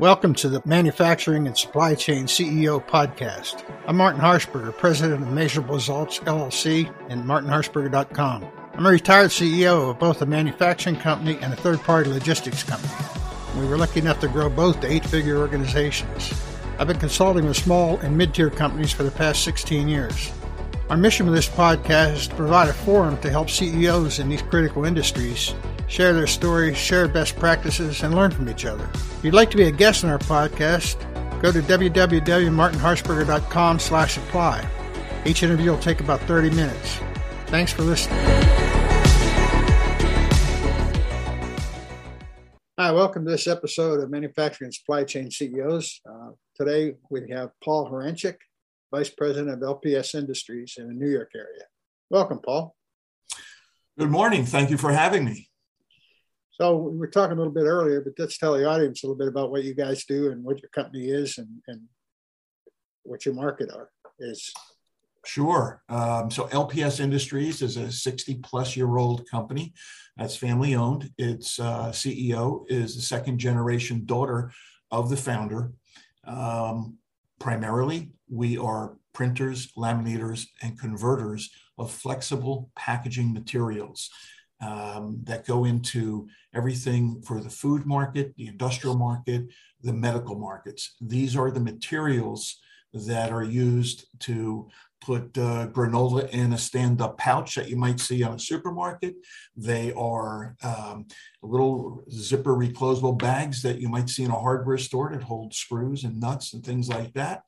Welcome to the Manufacturing and Supply Chain CEO podcast. I'm Martin Harshberger, president of Measurable Results LLC and martinharshberger.com. I'm a retired CEO of both a manufacturing company and a third party logistics company. We were lucky enough to grow both to eight figure organizations. I've been consulting with small and mid tier companies for the past 16 years. Our mission with this podcast is to provide a forum to help CEOs in these critical industries share their stories, share best practices, and learn from each other. If you'd like to be a guest on our podcast, go to www.martinharshberger.com slash apply. Each interview will take about 30 minutes. Thanks for listening. Hi, welcome to this episode of Manufacturing and Supply Chain CEOs. Uh, today we have Paul Horanchik, Vice President of LPS Industries in the New York area. Welcome, Paul. Good morning. Thank you for having me. So we were talking a little bit earlier, but let's tell the audience a little bit about what you guys do and what your company is and, and what your market are is. Sure. Um, so LPS Industries is a 60 plus year old company that's family owned. Its uh, CEO is the second generation daughter of the founder. Um, primarily, we are printers, laminators, and converters of flexible packaging materials um, that go into everything for the food market, the industrial market, the medical markets. These are the materials that are used to put uh, granola in a stand up pouch that you might see on a supermarket. They are um, little zipper reclosable bags that you might see in a hardware store that hold screws and nuts and things like that.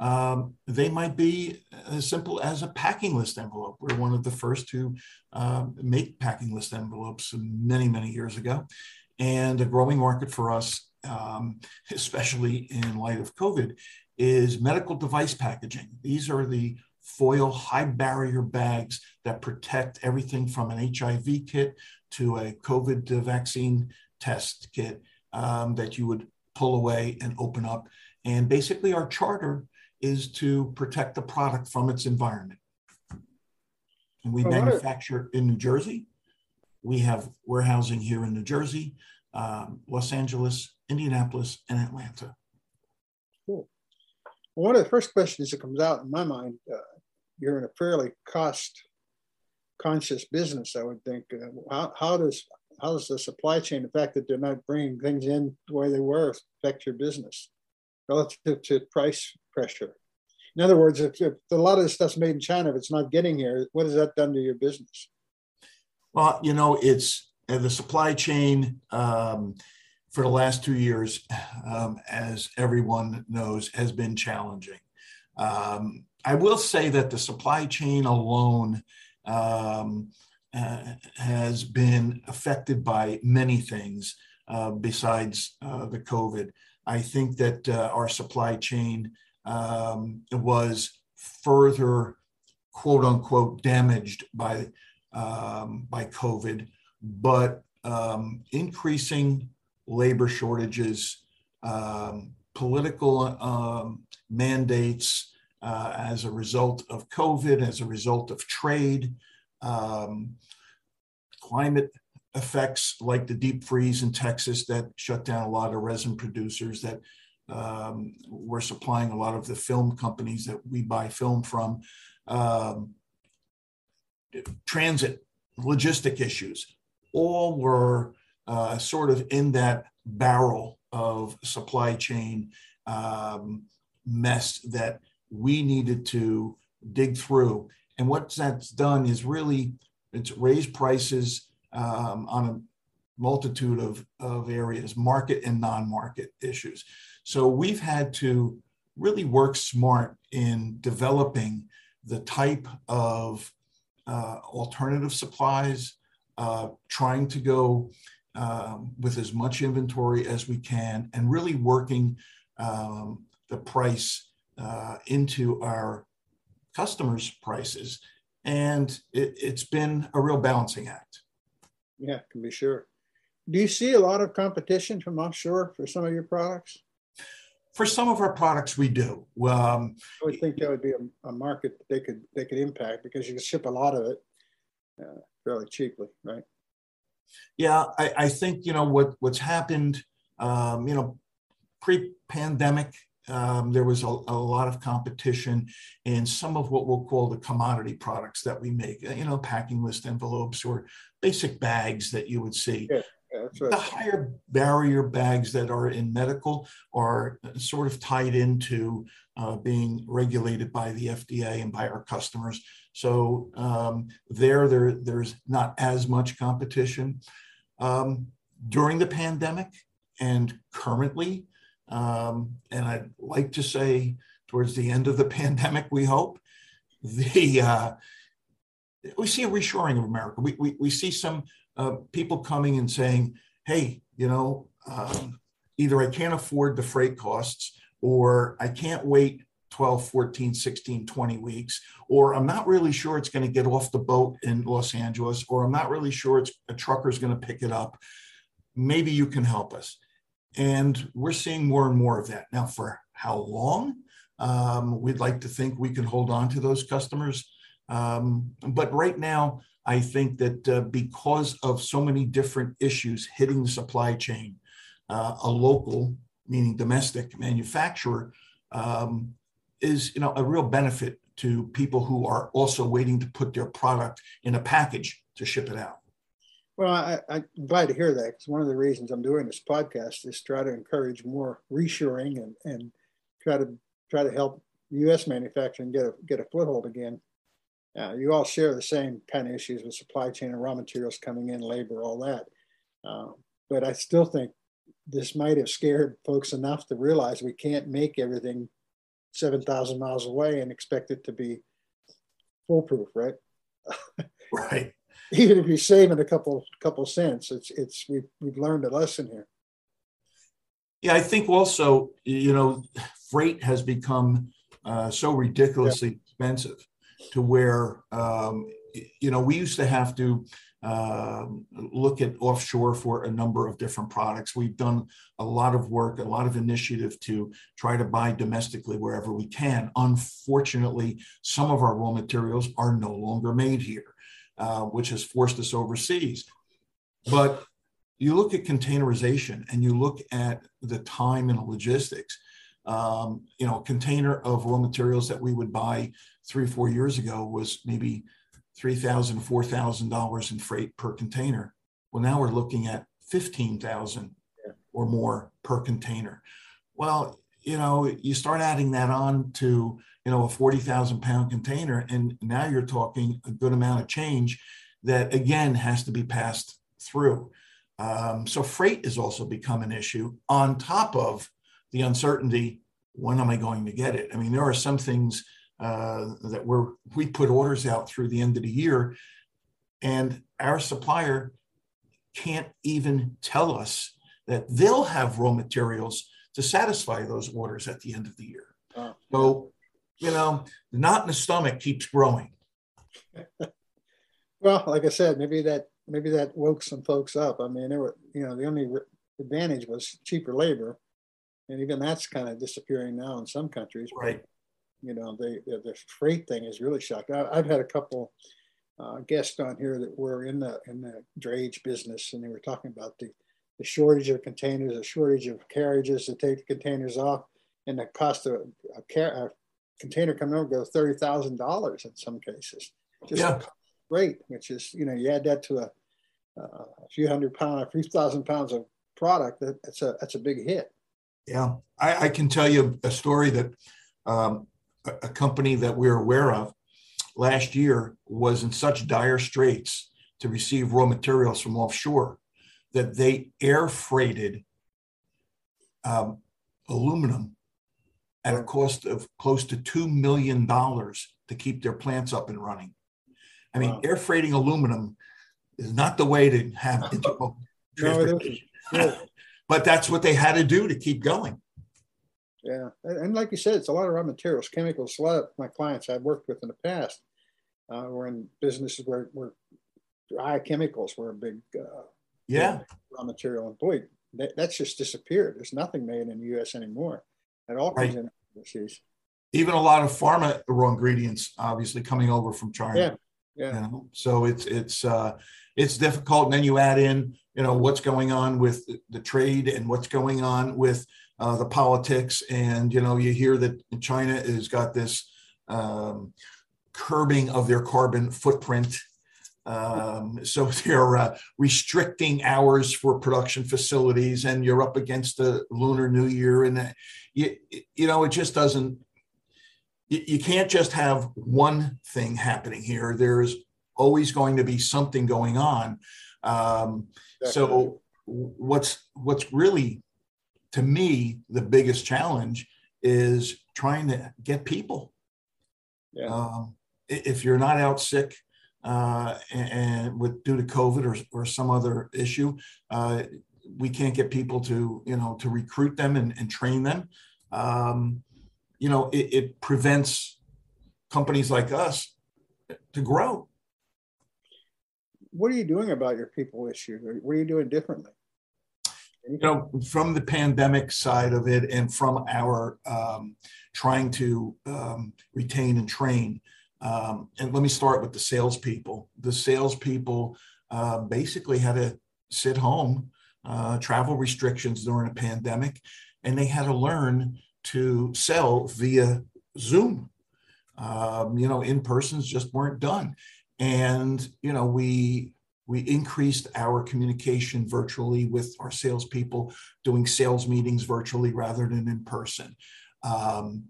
Um, they might be as simple as a packing list envelope. We're one of the first to uh, make packing list envelopes many, many years ago. And a growing market for us, um, especially in light of COVID, is medical device packaging. These are the foil high barrier bags that protect everything from an HIV kit to a COVID vaccine test kit um, that you would pull away and open up. And basically, our charter is to protect the product from its environment. And we manufacture in New Jersey. We have warehousing here in New Jersey, um, Los Angeles, Indianapolis, and Atlanta. Cool. Well, one of the first questions that comes out in my mind, uh, you're in a fairly cost conscious business, I would think. Uh, how, how, does how does the supply chain, the fact that they're not bringing things in the way they were, affect your business relative to price pressure? In other words, if, if a lot of the stuff's made in China, if it's not getting here, what has that done to your business? Well, you know, it's uh, the supply chain um, for the last two years, um, as everyone knows, has been challenging. Um, I will say that the supply chain alone um, uh, has been affected by many things uh, besides uh, the COVID. I think that uh, our supply chain um, was further quote unquote damaged by um, by COVID, but um, increasing labor shortages, um, political um, mandates uh, as a result of COVID, as a result of trade, um, climate effects like the deep freeze in Texas that shut down a lot of resin producers that um, we're supplying a lot of the film companies that we buy film from. Um, transit, logistic issues, all were uh, sort of in that barrel of supply chain um, mess that we needed to dig through. And what that's done is really it's raised prices um, on a multitude of, of areas, market and non-market issues. So we've had to really work smart in developing the type of uh, alternative supplies, uh, trying to go um, with as much inventory as we can, and really working um, the price uh, into our customers' prices. And it, it's been a real balancing act. Yeah, can be sure. Do you see a lot of competition from offshore for some of your products? For some of our products, we do. Um, I would think that would be a, a, market they could they could impact because you can ship a lot of it uh, fairly cheaply, right? Yeah, I, I, think you know what what's happened. Um, you know, pre-pandemic, um, there was a, a, lot of competition in some of what we'll call the commodity products that we make, you know, packing list envelopes or basic bags that you would see. Yeah, right. The higher barrier bags that are in medical are sort of tied into uh, being regulated by the FDA and by our customers. So um, there, there, there's not as much competition. Um, during the pandemic and currently, um, and I'd like to say towards the end of the pandemic, we hope, the uh, we see a reshoring of America. We, we, we see some uh, people coming and saying, hey, you know, um, either I can't afford the freight costs or I can't wait 12, 14, 16, 20 weeks, or I'm not really sure it's going to get off the boat in Los Angeles, or I'm not really sure it's a trucker's going to pick it up. Maybe you can help us. And we're seeing more and more of that. Now, for how long? Um, we'd like to think we can hold on to those customers. Um, but right now, I think that uh, because of so many different issues hitting the supply chain, uh, a local, meaning domestic manufacturer, um, is you know a real benefit to people who are also waiting to put their product in a package to ship it out. Well, I, am glad to hear that because one of the reasons I'm doing this podcast is try to encourage more reshoring and, and try to try to help U.S. manufacturing get a get a foothold again. Uh, you all share the same kind of issues with supply chain and raw materials coming in, labor, all that. Uh, but I still think this might have scared folks enough to realize we can't make everything 7,000 miles away and expect it to be foolproof, right? right even if you're saving a couple couple cents, it's it's we've we've learned a lesson here. Yeah, I think also you know freight has become uh, so ridiculously yeah. expensive to where um, you know we used to have to uh, look at offshore for a number of different products. We've done a lot of work, a lot of initiative to try to buy domestically wherever we can. Unfortunately, some of our raw materials are no longer made here. Uh, which has forced us overseas. But you look at containerization and you look at the time and logistics. Um, you know, a container of raw materials that we would buy three, four years ago was maybe $3,000, $4,000 in freight per container. Well, now we're looking at 15,000 or more per container. Well, you know, you start adding that on to you know a 40,000 pound container and now you're talking a good amount of change that again has to be passed through. Um, so freight has also become an issue on top of the uncertainty when am i going to get it? I mean there are some things uh, that we're we put orders out through the end of the year and our supplier can't even tell us that they'll have raw materials to satisfy those orders at the end of the year. Oh. So you know, the knot in the stomach keeps growing. well, like I said, maybe that maybe that woke some folks up. I mean, there were you know the only advantage was cheaper labor, and even that's kind of disappearing now in some countries. Right. You know, the the freight thing is really shocking. I, have had a couple uh, guests on here that were in the in the drayage business, and they were talking about the the shortage of containers, the shortage of carriages to take the containers off, and the cost of a, car, container coming over goes thirty thousand dollars in some cases. Just yeah. great, which is you know you add that to a, a few hundred pound, a few thousand pounds of product. That, that's a that's a big hit. Yeah, I, I can tell you a story that um, a, a company that we're aware of last year was in such dire straits to receive raw materials from offshore that they air freighted um, aluminum at a cost of close to $2 million to keep their plants up and running. I mean, wow. air freighting aluminum is not the way to have intermodal transportation. No, but that's what they had to do to keep going. Yeah. And like you said, it's a lot of raw materials, chemicals. A lot of my clients I've worked with in the past uh, were in businesses where, where dry chemicals were a big uh, yeah raw material. And boy, that, that's just disappeared. There's nothing made in the U.S. anymore. It all comes right. in overseas. Even a lot of pharma raw ingredients, obviously coming over from China. Yeah, yeah. You know? So it's it's uh, it's difficult, and then you add in, you know, what's going on with the, the trade and what's going on with uh, the politics, and you know, you hear that China has got this um, curbing of their carbon footprint. Um, so they're uh, restricting hours for production facilities, and you're up against the Lunar New Year, and uh, you, you know, it just doesn't. You, you can't just have one thing happening here. There's always going to be something going on. Um, so what's what's really to me the biggest challenge is trying to get people yeah. Um, if you're not out sick uh, and, with due to covid or, or some other issue uh, we can't get people to you know to recruit them and, and train them um, you know it, it prevents companies like us to grow what are you doing about your people issue? What are you doing differently? You know, from the pandemic side of it, and from our um, trying to um, retain and train. Um, and let me start with the salespeople. The salespeople uh, basically had to sit home, uh, travel restrictions during a pandemic, and they had to learn to sell via Zoom. Um, you know, in persons just weren't done and you know we we increased our communication virtually with our salespeople, doing sales meetings virtually rather than in person. Um,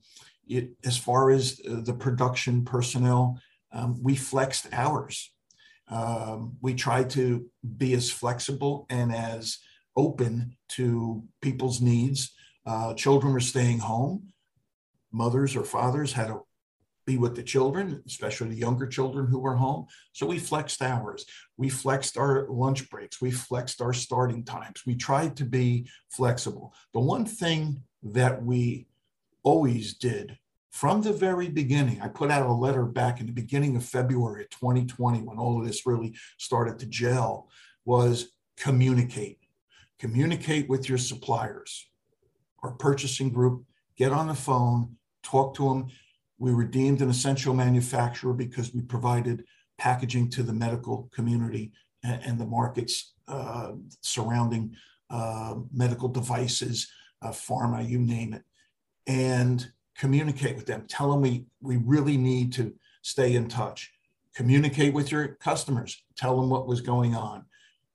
it, as far as the production personnel, um, we flexed hours. Um, we tried to be as flexible and as open to people's needs. Uh, children were staying home. Mothers or fathers had to be with the children, especially the younger children who were home. So we flexed hours. We flexed our lunch breaks. We flexed our starting times. We tried to be flexible. The one thing that we always did from the very beginning, I put out a letter back in the beginning of February of 2020 when all of this really started to gel, was communicate. Communicate with your suppliers, or purchasing group, get on the phone, talk to them we were deemed an essential manufacturer because we provided packaging to the medical community and, and the markets uh, surrounding uh, medical devices, uh, pharma, you name it, and communicate with them. Tell them we, we really need to stay in touch. Communicate with your customers. Tell them what was going on.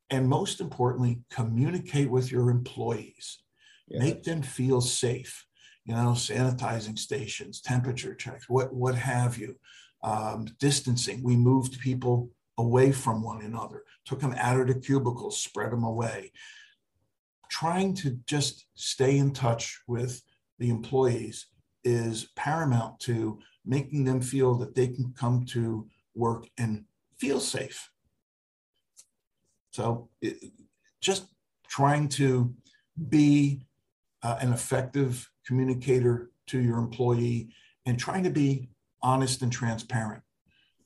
And most importantly, communicate with your employees. Make them feel safe you know, sanitizing stations, temperature checks, what what have you, um, distancing. We moved people away from one another, took them out of the cubicles, spread them away. Trying to just stay in touch with the employees is paramount to making them feel that they can come to work and feel safe. So, it, just trying to be uh, an effective communicator to your employee and trying to be honest and transparent.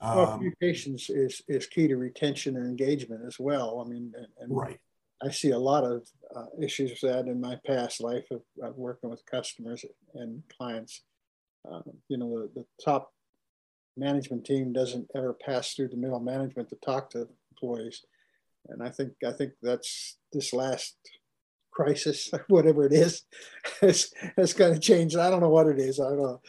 Um, well, communication is, is key to retention and engagement as well. I mean, and, and right. I see a lot of uh, issues with that in my past life of, of working with customers and clients. Um, you know, the, the top management team doesn't ever pass through the middle management to talk to employees. And I think I think that's this last crisis, whatever it is, has, has kind of changed. I don't know what it is. I don't know.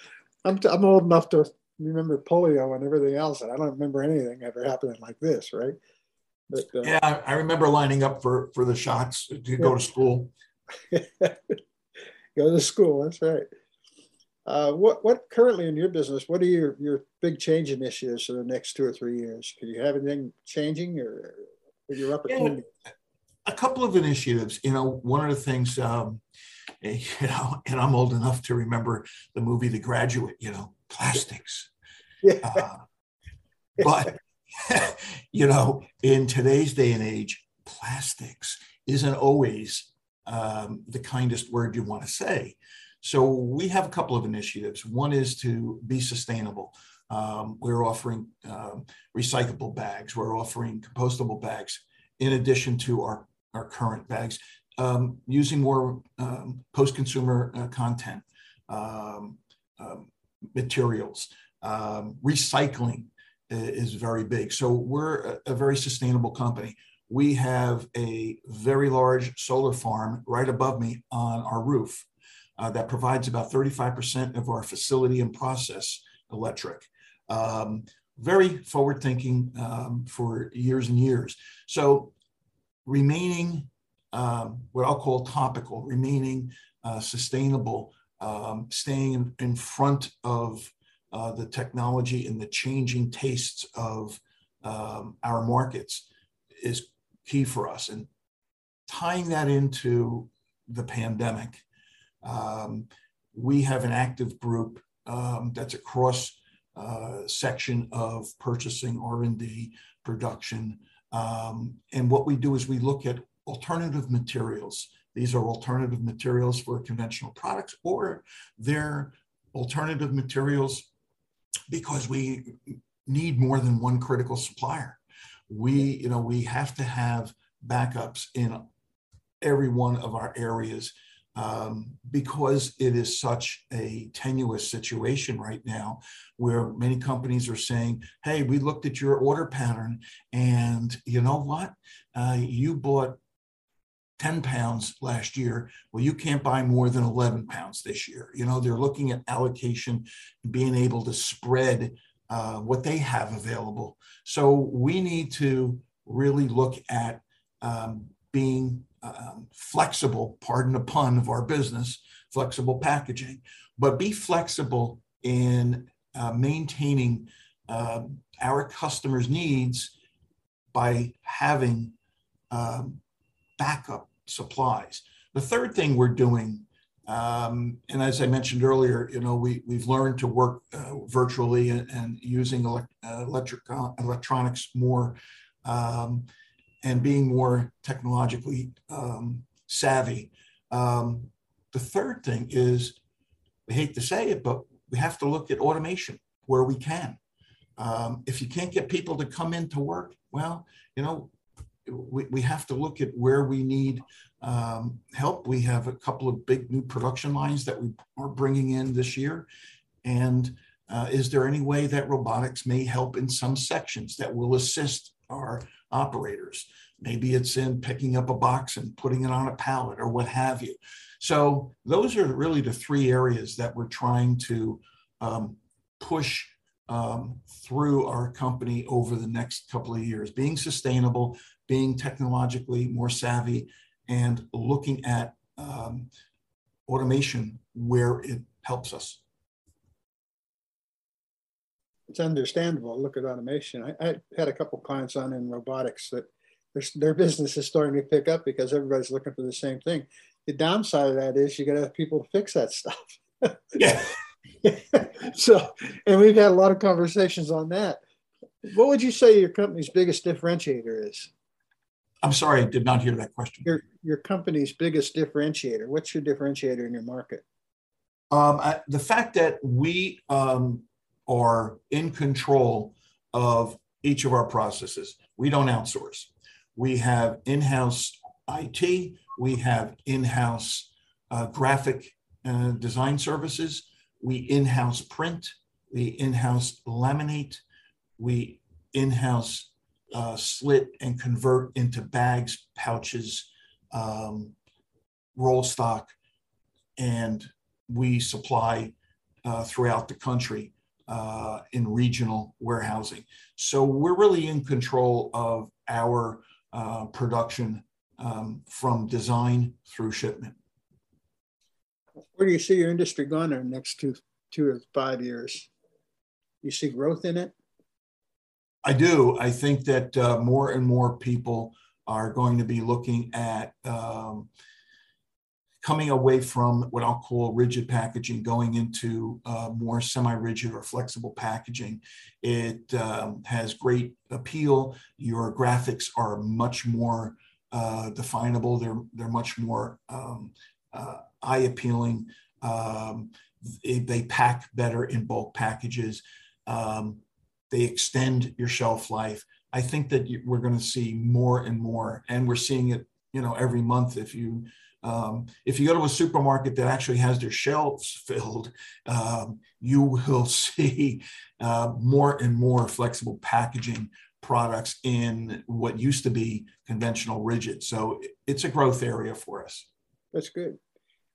I'm, t- I'm old enough to remember polio and everything else. And I don't remember anything ever happening like this, right? But, uh, yeah, I remember lining up for, for the shots to yeah. go to school. go to school, that's right. Uh, what what currently in your business? What are your your big change initiatives for the next two or three years? Can you have anything changing or, or your opportunity? Yeah a couple of initiatives. You know, one of the things, um, you know, and I'm old enough to remember the movie The Graduate. You know, plastics. Yeah. Uh, but you know, in today's day and age, plastics isn't always um, the kindest word you want to say. So we have a couple of initiatives. One is to be sustainable. Um, we're offering um, recyclable bags. We're offering compostable bags in addition to our our current bags, um, using more um, post-consumer uh, content, um, materials, recycling is very big. So we're a, very sustainable company. We have a very large solar farm right above me on our roof. uh, that provides about 35% of our facility and process electric. Um, very forward thinking um, for years and years. So, remaining um, what I'll call topical, remaining uh, sustainable, um, staying in, in, front of uh, the technology and the changing tastes of um, our markets is key for us. And tying that into the pandemic, um, we have an active group um, that's across uh, section of purchasing, R&D, production. Um, and what we do is we look at alternative materials. These are alternative materials for conventional products, or they're alternative materials because we need more than one critical supplier. We, you know, we have to have backups in every one of our areas um, because it is such a tenuous situation right now where many companies are saying, hey, we looked at your order pattern and you know what? Uh, you bought 10 pounds last year. Well, you can't buy more than 11 pounds this year. You know, they're looking at allocation, being able to spread uh, what they have available. So we need to really look at um, being um, flexible, pardon the pun of our business, flexible packaging, but be flexible in uh, maintaining uh, our customers' needs by having um, backup supplies. The third thing we're doing, um, and as I mentioned earlier, you know, we, we've learned to work uh, virtually and, and using elect, uh, electric, electronics more um, and being more technologically um, savvy. Um, the third thing is, we hate to say it, but we have to look at automation where we can. Um, if you can't get people to come in to work, well, you know, we, we have to look at where we need um, help. We have a couple of big new production lines that we are bringing in this year. And uh, is there any way that robotics may help in some sections that will assist our operators. Maybe it's in picking up a box and putting it on a pallet or what have you. So those are really the three areas that we're trying to um, push um, through our company over the next couple of years, being sustainable, being technologically more savvy, and looking at um, automation where it helps us it's understandable. Look at automation. I, I had a couple clients on in robotics that their, their business is starting to pick up because everybody's looking for the same thing. The downside of that is you got to have people to fix that stuff. yeah. so, and we've had a lot of conversations on that. What would you say your company's biggest differentiator is? I'm sorry, I did not hear that question. Your your company's biggest differentiator. What's your differentiator in your market? Um, I, the fact that we um, are in control of each of our processes. We don't outsource. We have in house IT, we have in house uh, graphic uh, design services, we in house print, we in house laminate, we in house uh, slit and convert into bags, pouches, um, roll stock, and we supply uh, throughout the country uh, in regional warehousing. So we're really in control of our uh, production um, from design through shipment. Where do you see your industry going in the next two, two or five years? You see growth in it? I do. I think that uh, more and more people are going to be looking at um, coming away from what I'll call rigid packaging, going into uh, more semi-rigid or flexible packaging. It um, has great appeal. Your graphics are much more uh, definable. They're they're much more um, uh, eye appealing. Um, they, they, pack better in bulk packages. Um, they extend your shelf life. I think that we're going to see more and more, and we're seeing it, you know, every month. If you um, if you go to a supermarket that actually has their shelves filled, um, you will see uh, more and more flexible packaging products in what used to be conventional rigid. So it's a growth area for us. That's good.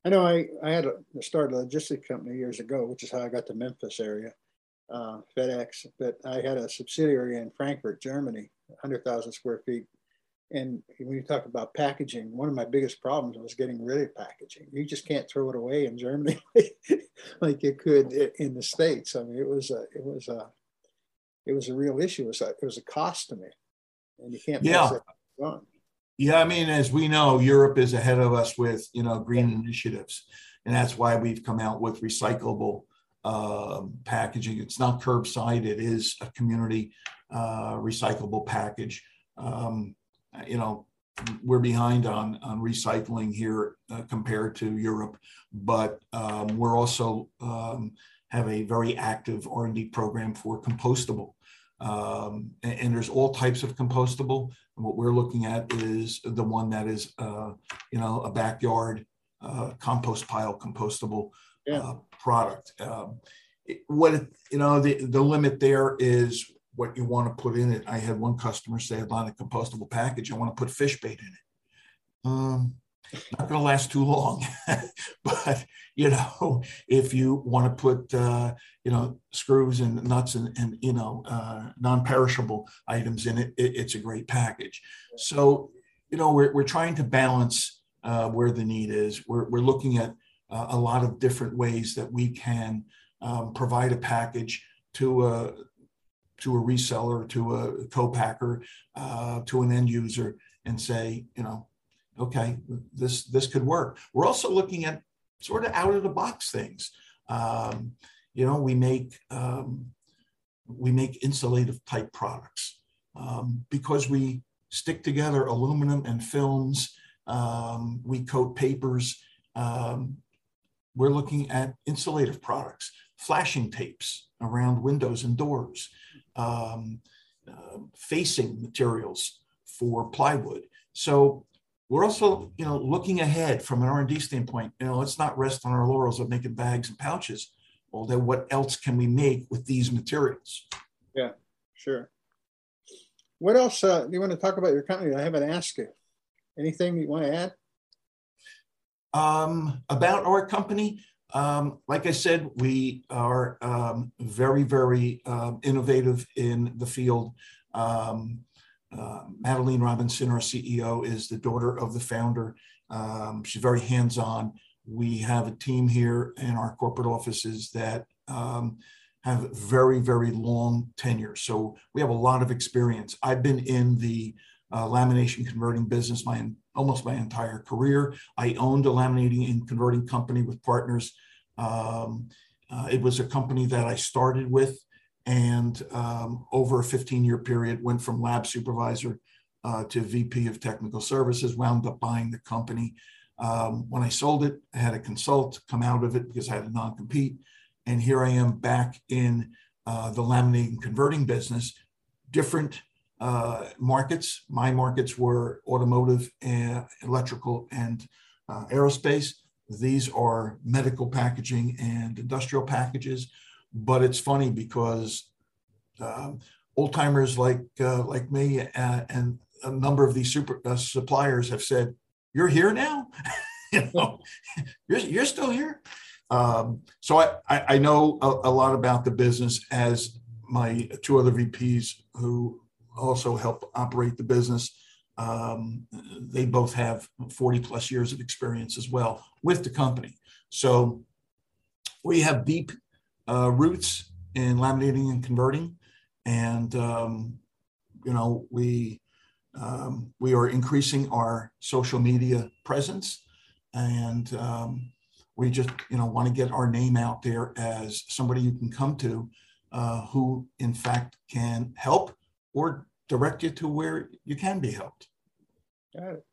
I know I, I had a, started a logistics company years ago, which is how I got to Memphis area, uh, FedEx. But I had a subsidiary in Frankfurt, Germany, 100,000 square feet. And when you talk about packaging, one of my biggest problems was getting rid of packaging. You just can't throw it away in Germany like you could in the states. I mean, it was a, it was a, it was a real issue. It was a, it was a cost to me, and you can't yeah. Yeah, I mean, as we know, Europe is ahead of us with you know green initiatives, and that's why we've come out with recyclable um, packaging. It's not curbside; it is a community uh, recyclable package. Um, you know, we're behind on on recycling here uh, compared to Europe, but um, we're also um, have a very active R and D program for compostable. Um, and, and, there's all types of compostable. And what we're looking at is the one that is, uh, you know, a backyard uh, compost pile compostable yeah. Product. Um, it, what you know, the the limit there is what you want to put in it. I had one customer say, "I'd a compostable package. I want to put fish bait in it." Um, not going to last too long, but you know, if you want to put uh, you know screws and nuts and, and you know uh, non-perishable items in it, it, it's a great package. So you know, we're we're trying to balance uh, where the need is. We're we're looking at uh, a lot of different ways that we can um, provide a package to a to a reseller, to a co-packer, uh, to an end user, and say, you know, okay, this this could work. We're also looking at sort of out of the box things. Um, you know, we make um, we make insulative type products um, because we stick together aluminum and films. Um, we coat papers. We're looking at insulative products, flashing tapes around windows and doors, um, uh, facing materials for plywood. So we're also, you know, looking ahead from an R&D standpoint. You know, let's not rest on our laurels of making bags and pouches. Then what else can we make with these materials? Yeah, sure. What else uh, do you want to talk about your company? I haven't asked you. Anything you want to add? Um, about our company, um, like I said, we are um, very, very uh, innovative in the field. Um, uh, Madeline Robinson, our CEO, is the daughter of the founder. Um, she's very hands on. We have a team here in our corporate offices that have very, very long tenure. So we have a lot of experience. I've been in the uh, lamination converting business my almost my entire career. I owned a laminating and converting company with partners. Um, uh, it was a company that I started with and um, over a 15 year period went from lab supervisor uh, to VP of technical services, wound up buying the company. Um, when I sold it, I had a consult come out of it because I had a non compete. And here I am back in uh, the laminating converting business, different uh, markets. My markets were automotive, and electrical, and uh, aerospace. These are medical packaging and industrial packages but it's funny because um, old timers like uh, like me and, and, a number of these super uh, suppliers have said, "You're here now, you know, you're, you're still here." Um, so I, I, I know a, a, lot about the business as my two other VPs who also help operate the business. Um, they both have 40 plus years of experience as well with the company. So we have deep uh, roots in laminating and converting, and um, you know we um, we are increasing our social media presence, and um, we just you know want to get our name out there as somebody you can come to, uh, who in fact can help or direct you to where you can be helped. Got it.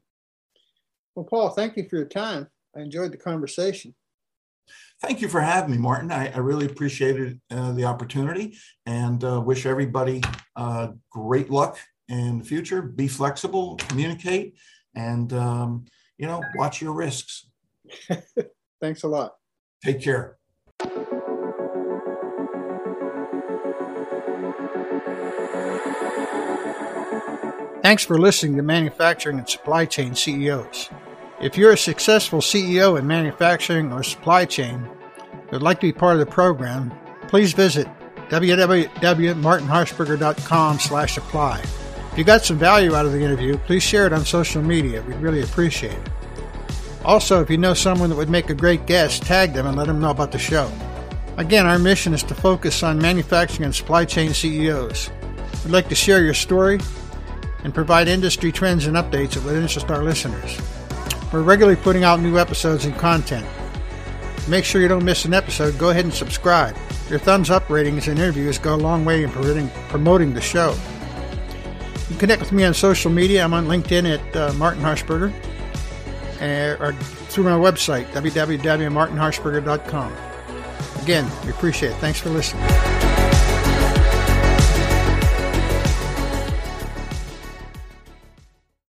Well, Paul, thank you for your time. I enjoyed the conversation. Thank you for having me, Martin. I, I really appreciated uh, the opportunity and uh, wish everybody uh, great luck in the future. Be flexible, communicate, and um, you know, watch your risks. Thanks a lot. Take care. Thanks for listening to Manufacturing and Supply Chain CEOs. If you're a successful CEO in manufacturing or supply chain who would like to be part of the program, please visit www.martinharshberger.com slash apply. If you got some value out of the interview, please share it on social media. We'd really appreciate it. Also, if you know someone that would make a great guest, tag them and let them know about the show. Again, our mission is to focus on manufacturing and supply chain CEOs. We'd like to share your story and provide industry trends and updates that would interest our listeners. We're regularly putting out new episodes and content. Make sure you don't miss an episode. Go ahead and subscribe. Your thumbs up ratings and interviews go a long way in promoting the show. You can connect with me on social media. I'm on LinkedIn at uh, Martin Harshberger or through my website, www.martinharshberger.com. Again, we appreciate it. Thanks for listening.